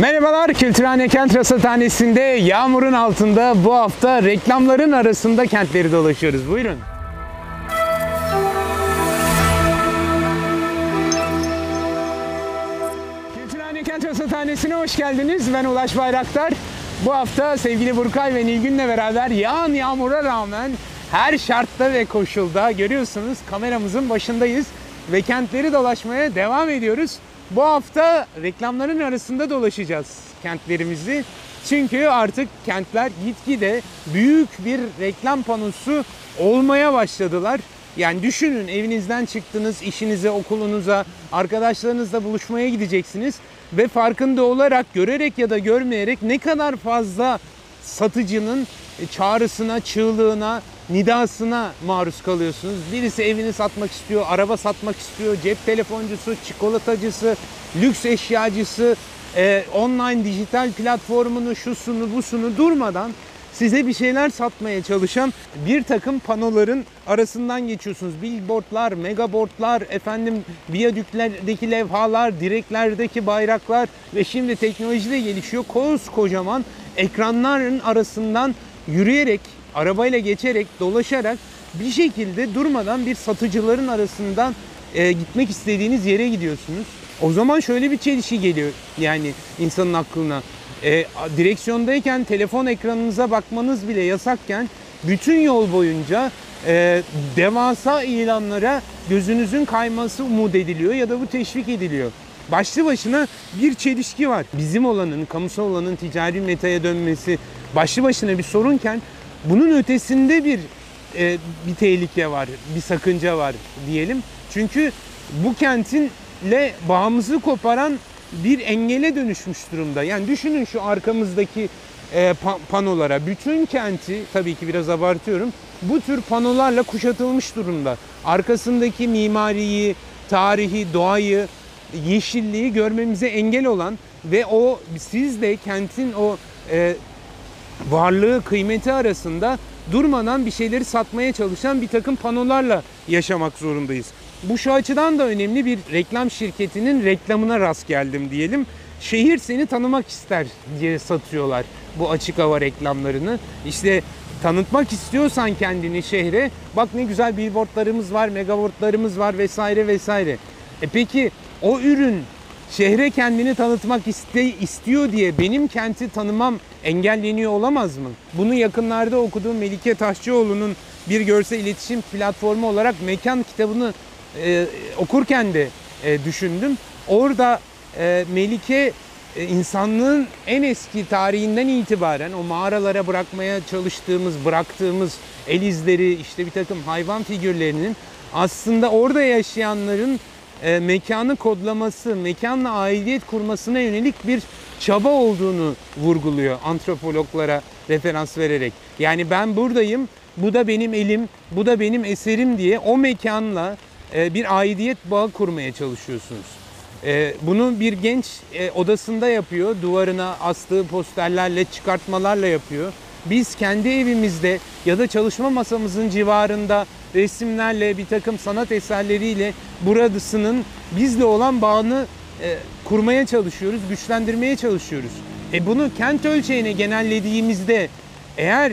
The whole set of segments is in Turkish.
Merhabalar Kültürhane Kent Rasathanesi'nde yağmurun altında bu hafta reklamların arasında kentleri dolaşıyoruz. Buyurun. Kültürhane Kent Rasathanesi'ne hoş geldiniz. Ben Ulaş Bayraktar. Bu hafta sevgili Burkay ve Nilgün'le beraber yağan yağmura rağmen her şartta ve koşulda görüyorsunuz kameramızın başındayız ve kentleri dolaşmaya devam ediyoruz. Bu hafta reklamların arasında dolaşacağız kentlerimizi. Çünkü artık kentler gitgide büyük bir reklam panosu olmaya başladılar. Yani düşünün evinizden çıktınız, işinize, okulunuza, arkadaşlarınızla buluşmaya gideceksiniz ve farkında olarak, görerek ya da görmeyerek ne kadar fazla satıcının çağrısına, çığlığına, nidasına maruz kalıyorsunuz. Birisi evini satmak istiyor, araba satmak istiyor, cep telefoncusu, çikolatacısı, lüks eşyacısı, e, online dijital platformunu, şusunu, busunu durmadan size bir şeyler satmaya çalışan bir takım panoların arasından geçiyorsunuz. Billboardlar, megaboardlar, efendim viyadüklerdeki levhalar, direklerdeki bayraklar ve şimdi teknoloji de gelişiyor. Koskocaman ekranların arasından yürüyerek, arabayla geçerek, dolaşarak bir şekilde durmadan bir satıcıların arasından e, gitmek istediğiniz yere gidiyorsunuz. O zaman şöyle bir çelişki geliyor yani insanın aklına. E, direksiyondayken telefon ekranınıza bakmanız bile yasakken bütün yol boyunca e, devasa ilanlara gözünüzün kayması umut ediliyor ya da bu teşvik ediliyor. Başlı başına bir çelişki var. Bizim olanın, kamusal olanın ticari metaya dönmesi başlı başına bir sorunken bunun ötesinde bir e, bir tehlike var, bir sakınca var diyelim. Çünkü bu kentinle bağımızı koparan bir engele dönüşmüş durumda. Yani düşünün şu arkamızdaki e, pa- panolara. Bütün kenti tabii ki biraz abartıyorum. Bu tür panolarla kuşatılmış durumda. Arkasındaki mimariyi, tarihi, doğayı, yeşilliği görmemize engel olan ve o sizle kentin o e, varlığı, kıymeti arasında durmadan bir şeyleri satmaya çalışan bir takım panolarla yaşamak zorundayız. Bu şu açıdan da önemli bir reklam şirketinin reklamına rast geldim diyelim. Şehir seni tanımak ister diye satıyorlar bu açık hava reklamlarını. İşte tanıtmak istiyorsan kendini şehre bak ne güzel billboardlarımız var, megaboardlarımız var vesaire vesaire. E peki o ürün şehre kendini tanıtmak iste, istiyor diye benim kenti tanımam engelleniyor olamaz mı? Bunu yakınlarda okuduğum Melike Taşçıoğlu'nun bir görsel iletişim platformu olarak Mekan kitabını e, okurken de e, düşündüm. Orada e, Melike e, insanlığın en eski tarihinden itibaren o mağaralara bırakmaya çalıştığımız, bıraktığımız el izleri, işte bir takım hayvan figürlerinin aslında orada yaşayanların e, mekanı kodlaması, mekanla aidiyet kurmasına yönelik bir çaba olduğunu vurguluyor antropologlara referans vererek. Yani ben buradayım, bu da benim elim, bu da benim eserim diye o mekanla e, bir aidiyet bağı kurmaya çalışıyorsunuz. E, bunu bir genç e, odasında yapıyor, duvarına astığı posterlerle, çıkartmalarla yapıyor. Biz kendi evimizde ya da çalışma masamızın civarında resimlerle, bir takım sanat eserleriyle buradasının bizle olan bağını e, kurmaya çalışıyoruz, güçlendirmeye çalışıyoruz. E bunu kent ölçeğine genellediğimizde eğer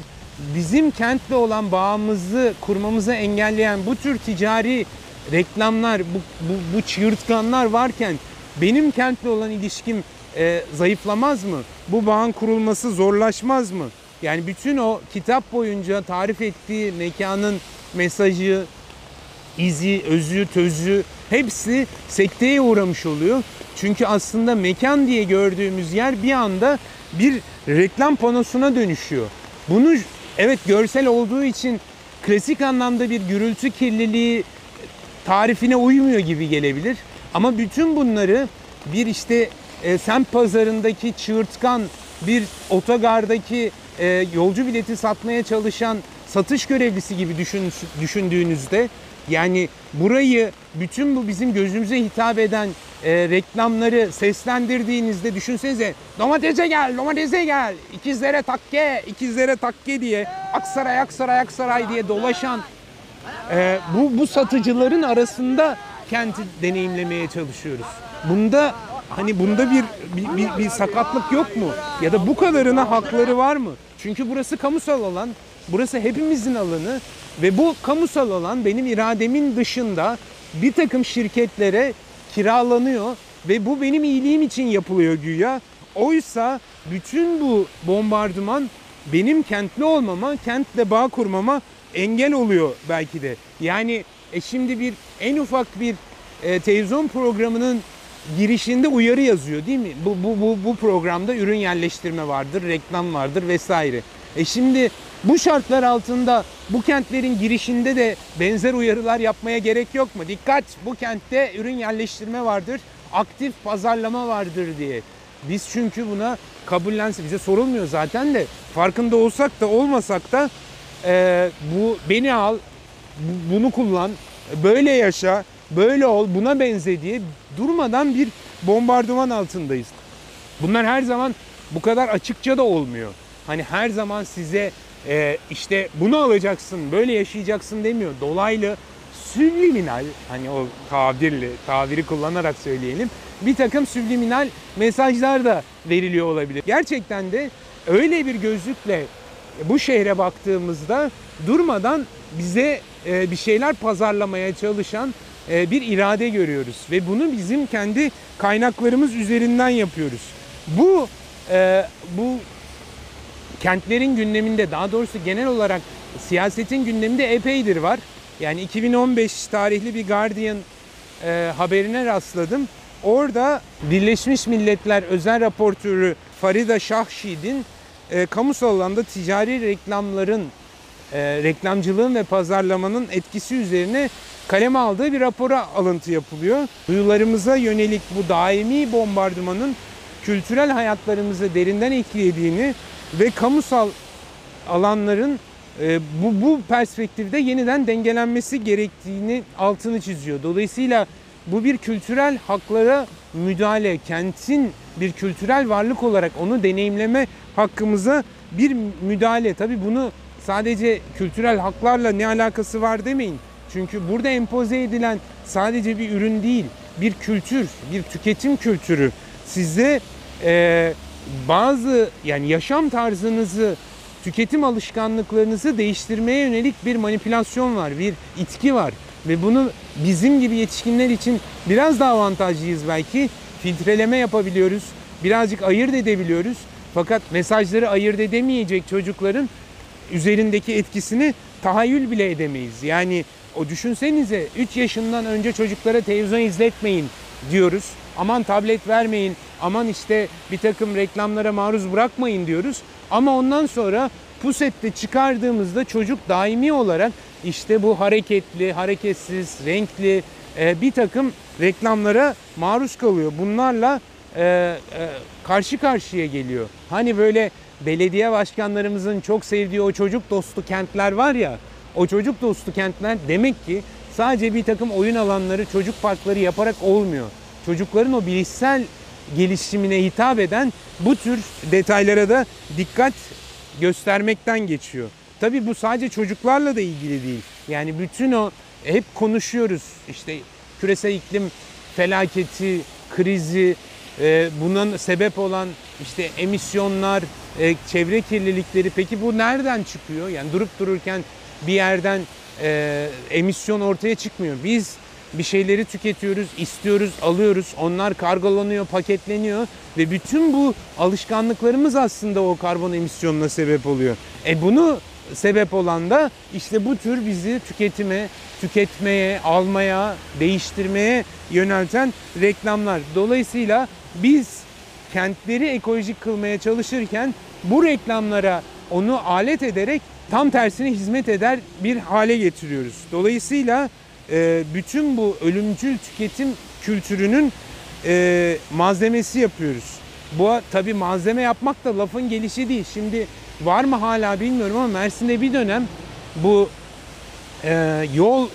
bizim kentle olan bağımızı kurmamızı engelleyen bu tür ticari reklamlar, bu, bu, bu çığırtkanlar varken benim kentle olan ilişkim e, zayıflamaz mı? Bu bağın kurulması zorlaşmaz mı? Yani bütün o kitap boyunca tarif ettiği mekanın mesajı, izi, özü, tözü hepsi sekteye uğramış oluyor. Çünkü aslında mekan diye gördüğümüz yer bir anda bir reklam panosuna dönüşüyor. Bunu evet görsel olduğu için klasik anlamda bir gürültü kirliliği tarifine uymuyor gibi gelebilir. Ama bütün bunları bir işte e, semt pazarındaki çığırtkan, bir otogardaki e, yolcu bileti satmaya çalışan satış görevlisi gibi düşün, düşündüğünüzde yani burayı bütün bu bizim gözümüze hitap eden e, reklamları seslendirdiğinizde düşünsenize domatese gel, domatese gel, ikizlere takke, ikizlere takke diye Aksaray, Aksaray, Aksaray diye dolaşan ee, bu, bu satıcıların arasında kenti deneyimlemeye çalışıyoruz. Bunda hani bunda bir, bir, bir, bir sakatlık yok mu? Ya da bu kadarına hakları var mı? Çünkü burası kamusal alan, burası hepimizin alanı ve bu kamusal alan benim irademin dışında bir takım şirketlere kiralanıyor ve bu benim iyiliğim için yapılıyor güya. Oysa bütün bu bombardıman benim kentli olmama, kentle bağ kurmama engel oluyor belki de. Yani e şimdi bir en ufak bir e, televizyon programının girişinde uyarı yazıyor değil mi? Bu, bu, bu, bu programda ürün yerleştirme vardır, reklam vardır vesaire. E şimdi bu şartlar altında bu kentlerin girişinde de benzer uyarılar yapmaya gerek yok mu? Dikkat bu kentte ürün yerleştirme vardır, aktif pazarlama vardır diye. Biz çünkü buna kabullense bize sorulmuyor zaten de farkında olsak da olmasak da e, bu beni al, bu- bunu kullan, böyle yaşa, böyle ol, buna benze diye durmadan bir bombardıman altındayız. Bunlar her zaman bu kadar açıkça da olmuyor. Hani her zaman size e, işte bunu alacaksın, böyle yaşayacaksın demiyor. Dolaylı, subliminal hani o tabirli, tabiri kullanarak söyleyelim. Bir takım subliminal mesajlar da veriliyor olabilir. Gerçekten de öyle bir gözlükle bu şehre baktığımızda durmadan bize e, bir şeyler pazarlamaya çalışan e, bir irade görüyoruz ve bunu bizim kendi kaynaklarımız üzerinden yapıyoruz. Bu e, bu kentlerin gündeminde daha doğrusu genel olarak siyasetin gündeminde epeydir var. Yani 2015 tarihli bir Guardian e, haberine rastladım. Orada Birleşmiş Milletler özel raportörü Farida Şahşid'in e, kamusal alanda ticari reklamların e, reklamcılığın ve pazarlamanın etkisi üzerine kaleme aldığı bir rapora alıntı yapılıyor. Duyularımıza yönelik bu daimi bombardımanın kültürel hayatlarımızı derinden etkilediğini ve kamusal alanların e, bu, bu perspektifte yeniden dengelenmesi gerektiğini altını çiziyor. Dolayısıyla bu bir kültürel haklara müdahale, kentin bir kültürel varlık olarak onu deneyimleme hakkımıza bir müdahale. Tabii bunu sadece kültürel haklarla ne alakası var demeyin. Çünkü burada empoze edilen sadece bir ürün değil, bir kültür, bir tüketim kültürü. Size e, bazı yani yaşam tarzınızı, tüketim alışkanlıklarınızı değiştirmeye yönelik bir manipülasyon var, bir itki var. Ve bunu bizim gibi yetişkinler için biraz daha avantajlıyız belki. Filtreleme yapabiliyoruz, birazcık ayırt edebiliyoruz. Fakat mesajları ayırt edemeyecek çocukların üzerindeki etkisini tahayyül bile edemeyiz. Yani o düşünsenize 3 yaşından önce çocuklara televizyon izletmeyin diyoruz. Aman tablet vermeyin, aman işte bir takım reklamlara maruz bırakmayın diyoruz. Ama ondan sonra pusette çıkardığımızda çocuk daimi olarak işte bu hareketli, hareketsiz, renkli e, bir takım reklamlara maruz kalıyor. Bunlarla e, e, karşı karşıya geliyor. Hani böyle belediye başkanlarımızın çok sevdiği o çocuk dostu kentler var ya, o çocuk dostu kentler demek ki sadece bir takım oyun alanları, çocuk parkları yaparak olmuyor. Çocukların o bilişsel gelişimine hitap eden bu tür detaylara da dikkat göstermekten geçiyor. Tabii bu sadece çocuklarla da ilgili değil. Yani bütün o hep konuşuyoruz işte küresel iklim felaketi, krizi, e, bunun sebep olan işte emisyonlar, e, çevre kirlilikleri. Peki bu nereden çıkıyor? Yani durup dururken bir yerden e, emisyon ortaya çıkmıyor. Biz bir şeyleri tüketiyoruz, istiyoruz, alıyoruz. Onlar kargolanıyor, paketleniyor ve bütün bu alışkanlıklarımız aslında o karbon emisyonuna sebep oluyor. E bunu sebep olan da işte bu tür bizi tüketime, tüketmeye, almaya, değiştirmeye yönelten reklamlar. Dolayısıyla biz kentleri ekolojik kılmaya çalışırken bu reklamlara onu alet ederek tam tersine hizmet eder bir hale getiriyoruz. Dolayısıyla e, bütün bu ölümcül tüketim kültürünün e, malzemesi yapıyoruz. Bu tabi malzeme yapmak da lafın gelişi değil. Şimdi var mı hala bilmiyorum ama Mersin'de bir dönem bu e, yol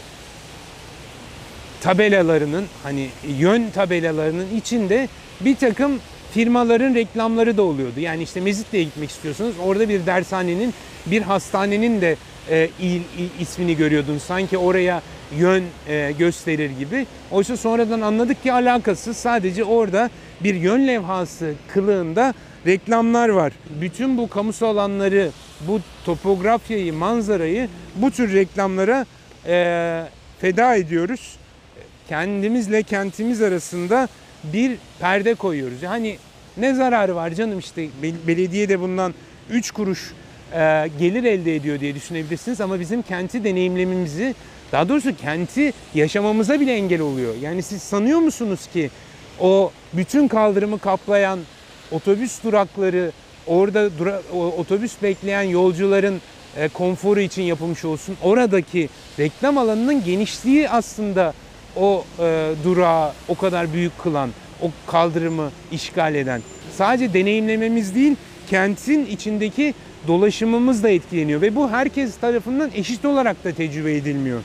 tabelalarının hani yön tabelalarının içinde bir takım firmaların reklamları da oluyordu. Yani işte Mezitli'ye gitmek istiyorsanız orada bir dershanenin, bir hastanenin de e, il, il- ismini görüyordun. Sanki oraya yön e, gösterir gibi. Oysa sonradan anladık ki alakasız. Sadece orada bir yön levhası kılığında reklamlar var. Bütün bu kamusal alanları, bu topografyayı, manzarayı bu tür reklamlara eee, feda ediyoruz. Kendimizle kentimiz arasında bir perde koyuyoruz. Hani ne zararı var canım işte bel- belediye de bundan 3 kuruş e, gelir elde ediyor diye düşünebilirsiniz ama bizim kenti deneyimlememizi daha doğrusu kenti yaşamamıza bile engel oluyor. Yani siz sanıyor musunuz ki o bütün kaldırımı kaplayan otobüs durakları orada dura- otobüs bekleyen yolcuların e, konforu için yapılmış olsun. Oradaki reklam alanının genişliği aslında o e, durağı o kadar büyük kılan, o kaldırımı işgal eden. Sadece deneyimlememiz değil, kentin içindeki dolaşımımız da etkileniyor ve bu herkes tarafından eşit olarak da tecrübe edilmiyor.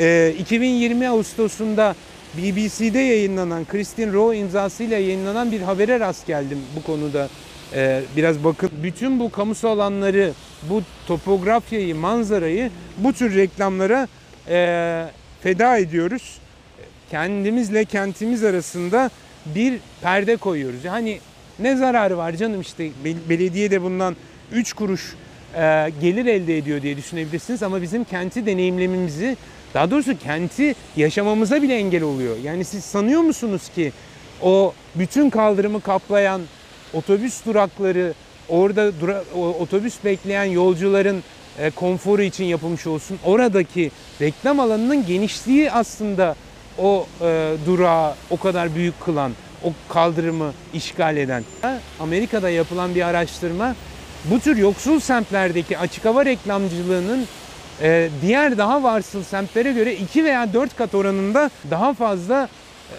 E, 2020 Ağustos'unda BBC'de yayınlanan, Christine Rowe imzasıyla yayınlanan bir habere rast geldim bu konuda. E, biraz bakın. Bütün bu kamusal alanları, bu topografyayı, manzarayı bu tür reklamlara e, feda ediyoruz kendimizle kentimiz arasında bir perde koyuyoruz. Hani ne zararı var canım işte bel- belediye de bundan 3 kuruş e, gelir elde ediyor diye düşünebilirsiniz ama bizim kenti deneyimlememizi daha doğrusu kenti yaşamamıza bile engel oluyor. Yani siz sanıyor musunuz ki o bütün kaldırımı kaplayan otobüs durakları orada dura- otobüs bekleyen yolcuların e, konforu için yapılmış olsun. Oradaki reklam alanının genişliği aslında o e, durağı o kadar büyük kılan, o kaldırımı işgal eden. Amerika'da yapılan bir araştırma bu tür yoksul semtlerdeki açık hava reklamcılığının e, diğer daha varsıl semtlere göre 2 veya 4 kat oranında daha fazla e,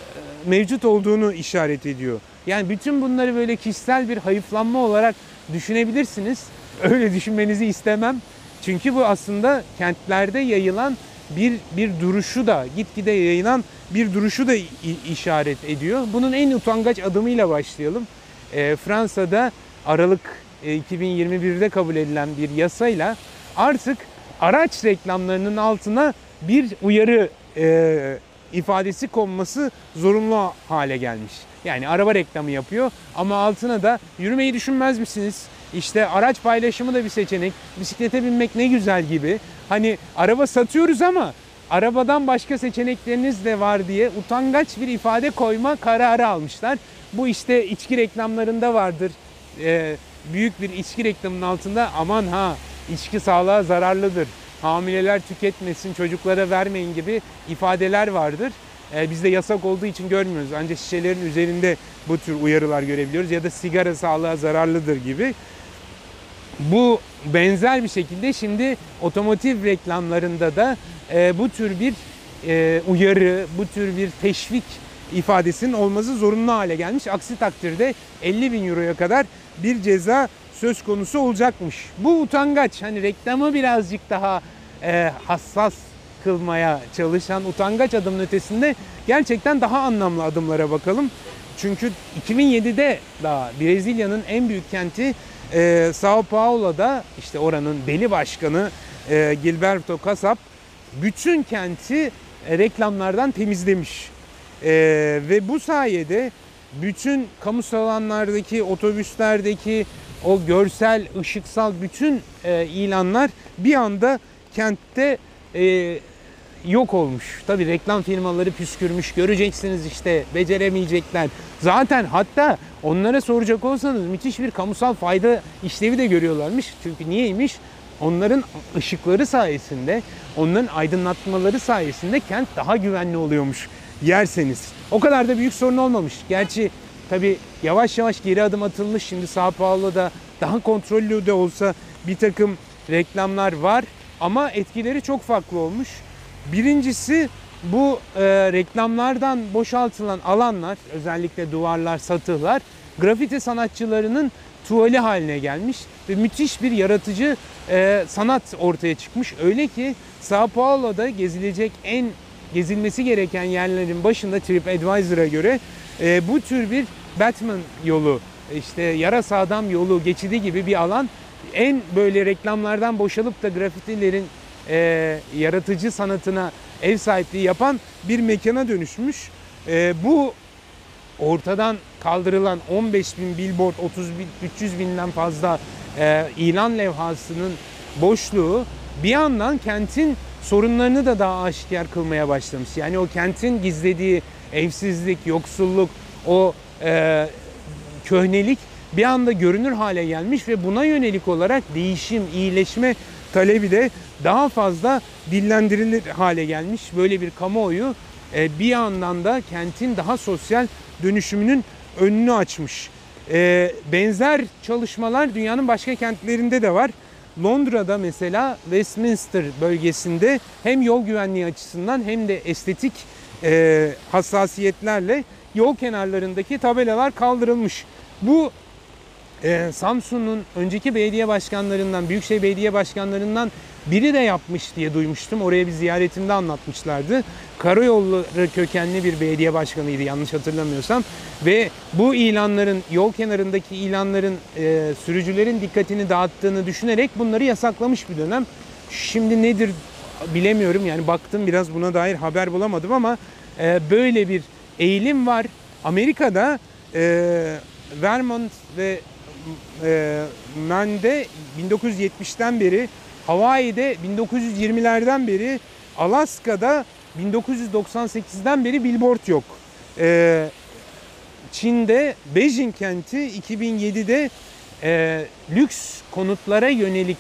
mevcut olduğunu işaret ediyor. Yani bütün bunları böyle kişisel bir hayıflanma olarak düşünebilirsiniz. Öyle düşünmenizi istemem. Çünkü bu aslında kentlerde yayılan bir bir duruşu da gitgide yayılan bir duruşu da işaret ediyor. Bunun en utangaç adımıyla başlayalım. E, Fransa'da Aralık e, 2021'de kabul edilen bir yasayla artık araç reklamlarının altına bir uyarı e, ifadesi konması zorunlu hale gelmiş. Yani araba reklamı yapıyor ama altına da yürümeyi düşünmez misiniz? İşte araç paylaşımı da bir seçenek. Bisiklete binmek ne güzel gibi. Hani araba satıyoruz ama arabadan başka seçenekleriniz de var diye utangaç bir ifade koyma kararı almışlar. Bu işte içki reklamlarında vardır. Ee, büyük bir içki reklamının altında aman ha içki sağlığa zararlıdır. Hamileler tüketmesin, çocuklara vermeyin gibi ifadeler vardır. Ee, bizde yasak olduğu için görmüyoruz. Ancak şişelerin üzerinde bu tür uyarılar görebiliyoruz ya da sigara sağlığa zararlıdır gibi. Bu benzer bir şekilde şimdi otomotiv reklamlarında da e, bu tür bir e, uyarı, bu tür bir teşvik ifadesinin olması zorunlu hale gelmiş. Aksi takdirde 50 bin euroya kadar bir ceza söz konusu olacakmış. Bu utangaç. Hani reklamı birazcık daha e, hassas kılmaya çalışan utangaç adımın ötesinde gerçekten daha anlamlı adımlara bakalım. Çünkü 2007'de daha Brezilya'nın en büyük kenti e, Sao Paulo'da işte oranın deli başkanı e, Gilberto Casap bütün kenti e, reklamlardan temizlemiş. E, ve bu sayede bütün kamusal alanlardaki, otobüslerdeki o görsel, ışıksal bütün e, ilanlar bir anda kentte e, yok olmuş. Tabii reklam firmaları püskürmüş. Göreceksiniz işte beceremeyecekler. Zaten hatta onlara soracak olsanız müthiş bir kamusal fayda işlevi de görüyorlarmış. Çünkü niyeymiş? Onların ışıkları sayesinde, onların aydınlatmaları sayesinde kent daha güvenli oluyormuş yerseniz. O kadar da büyük sorun olmamış. Gerçi tabii yavaş yavaş geri adım atılmış. Şimdi Sao Paulo'da daha kontrollü de olsa bir takım reklamlar var. Ama etkileri çok farklı olmuş. Birincisi bu e, reklamlardan boşaltılan alanlar, özellikle duvarlar, satıhlar, grafiti sanatçılarının tuvali haline gelmiş ve müthiş bir yaratıcı e, sanat ortaya çıkmış. Öyle ki Sao Paulo'da gezilecek en gezilmesi gereken yerlerin başında TripAdvisor'a göre e, bu tür bir Batman yolu, işte yarasa adam yolu, geçidi gibi bir alan en böyle reklamlardan boşalıp da grafitilerin e, yaratıcı sanatına ev sahipliği yapan bir mekana dönüşmüş. E, bu ortadan kaldırılan 15 bin billboard, 30 bin, 300 binden fazla e, ilan levhasının boşluğu bir yandan kentin sorunlarını da daha aşikar kılmaya başlamış. Yani o kentin gizlediği evsizlik, yoksulluk, o e, köhnelik bir anda görünür hale gelmiş ve buna yönelik olarak değişim, iyileşme talebi de daha fazla dillendirilir hale gelmiş. Böyle bir kamuoyu e, bir yandan da kentin daha sosyal dönüşümünün önünü açmış. E, benzer çalışmalar dünyanın başka kentlerinde de var. Londra'da mesela Westminster bölgesinde hem yol güvenliği açısından hem de estetik e, hassasiyetlerle yol kenarlarındaki tabelalar kaldırılmış. Bu e, Samsun'un önceki belediye başkanlarından, Büyükşehir Belediye Başkanlarından biri de yapmış diye duymuştum. Oraya bir ziyaretimde anlatmışlardı. Karayolları kökenli bir belediye başkanıydı yanlış hatırlamıyorsam. Ve bu ilanların, yol kenarındaki ilanların e, sürücülerin dikkatini dağıttığını düşünerek bunları yasaklamış bir dönem. Şimdi nedir bilemiyorum yani baktım biraz buna dair haber bulamadım ama e, böyle bir eğilim var. Amerika'da e, Vermont ve e, Maine 1970'ten beri, Hawaii'de 1920'lerden beri, Alaska'da 1998'den beri billboard yok. E, Çin'de Beijing kenti 2007'de e, lüks konutlara yönelik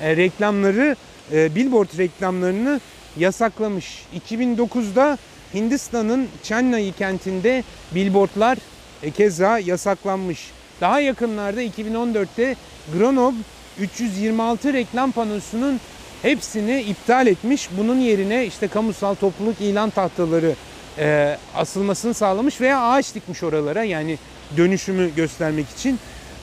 e, reklamları, e, billboard reklamlarını yasaklamış. 2009'da Hindistan'ın Chennai kentinde billboardlar e, keza yasaklanmış. Daha yakınlarda 2014'te Grenoble 326 reklam panosunun hepsini iptal etmiş. Bunun yerine işte kamusal topluluk ilan tahtaları e, asılmasını sağlamış veya ağaç dikmiş oralara yani dönüşümü göstermek için.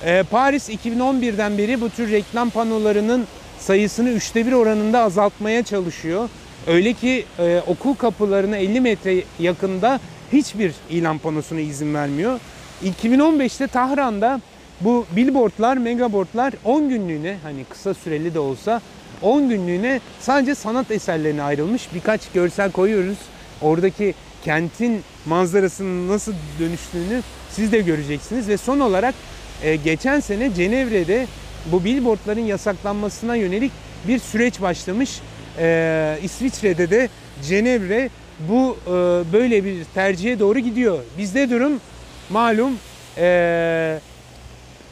E, Paris 2011'den beri bu tür reklam panolarının sayısını üçte bir oranında azaltmaya çalışıyor. Öyle ki e, okul kapılarına 50 metre yakında hiçbir ilan panosuna izin vermiyor. 2015'te Tahran'da bu billboardlar, megaboardlar 10 günlüğüne hani kısa süreli de olsa 10 günlüğüne sadece sanat eserlerine ayrılmış. Birkaç görsel koyuyoruz. Oradaki kentin manzarasının nasıl dönüştüğünü siz de göreceksiniz. Ve son olarak e, geçen sene Cenevre'de bu billboardların yasaklanmasına yönelik bir süreç başlamış. E, İsviçre'de de Cenevre bu e, böyle bir tercihe doğru gidiyor. Bizde durum malum e,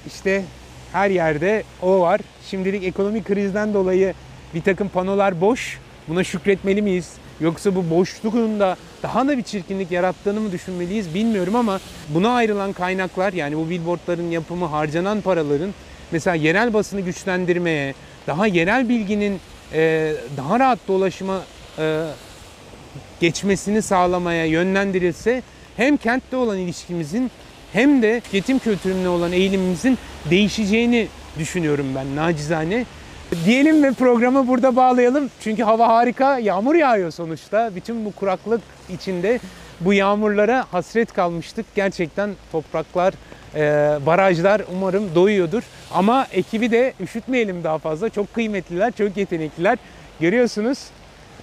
işte her yerde o var. Şimdilik ekonomik krizden dolayı bir takım panolar boş. Buna şükretmeli miyiz? Yoksa bu boşluğun da daha da bir çirkinlik yarattığını mı düşünmeliyiz bilmiyorum ama buna ayrılan kaynaklar yani bu billboardların yapımı harcanan paraların mesela yerel basını güçlendirmeye, daha yerel bilginin e, daha rahat dolaşıma e, geçmesini sağlamaya yönlendirilse hem kentte olan ilişkimizin hem de tüketim kültürüne olan eğilimimizin değişeceğini düşünüyorum ben nacizane. Diyelim ve programı burada bağlayalım. Çünkü hava harika, yağmur yağıyor sonuçta. Bütün bu kuraklık içinde bu yağmurlara hasret kalmıştık. Gerçekten topraklar, barajlar umarım doyuyordur. Ama ekibi de üşütmeyelim daha fazla. Çok kıymetliler, çok yetenekliler. Görüyorsunuz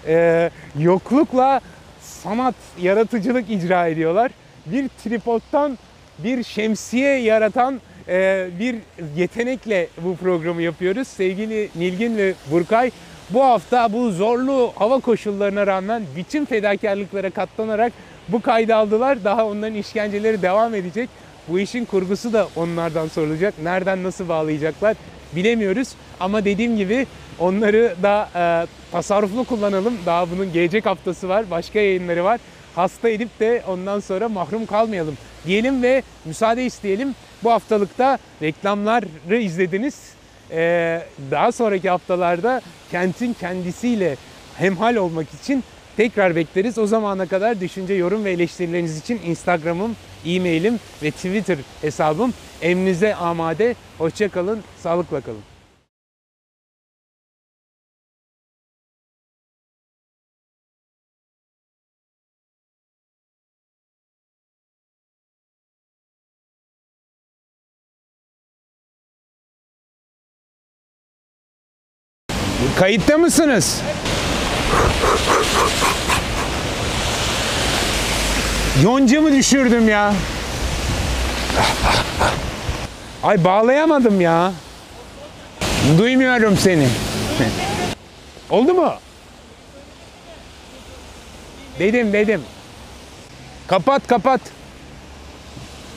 e, yoklukla sanat, yaratıcılık icra ediyorlar. Bir tripodtan bir şemsiye yaratan e, bir yetenekle bu programı yapıyoruz. Sevgili Nilgün ve Burkay bu hafta bu zorlu hava koşullarına rağmen bütün fedakarlıklara katlanarak bu kaydı aldılar. Daha onların işkenceleri devam edecek. Bu işin kurgusu da onlardan sorulacak. Nereden nasıl bağlayacaklar bilemiyoruz. Ama dediğim gibi onları da e, tasarruflu kullanalım. Daha bunun gelecek haftası var. Başka yayınları var. Hasta edip de ondan sonra mahrum kalmayalım diyelim ve müsaade isteyelim. Bu haftalıkta reklamları izlediniz. Ee, daha sonraki haftalarda kentin kendisiyle hemhal olmak için tekrar bekleriz. O zamana kadar düşünce, yorum ve eleştirileriniz için Instagram'ım, e-mailim ve Twitter hesabım emrinize amade. Hoşçakalın, sağlıkla kalın. Kayıtta mısınız? Yonca mı düşürdüm ya? Ay bağlayamadım ya. Duymuyorum seni. Oldu mu? Dedim dedim. Kapat kapat.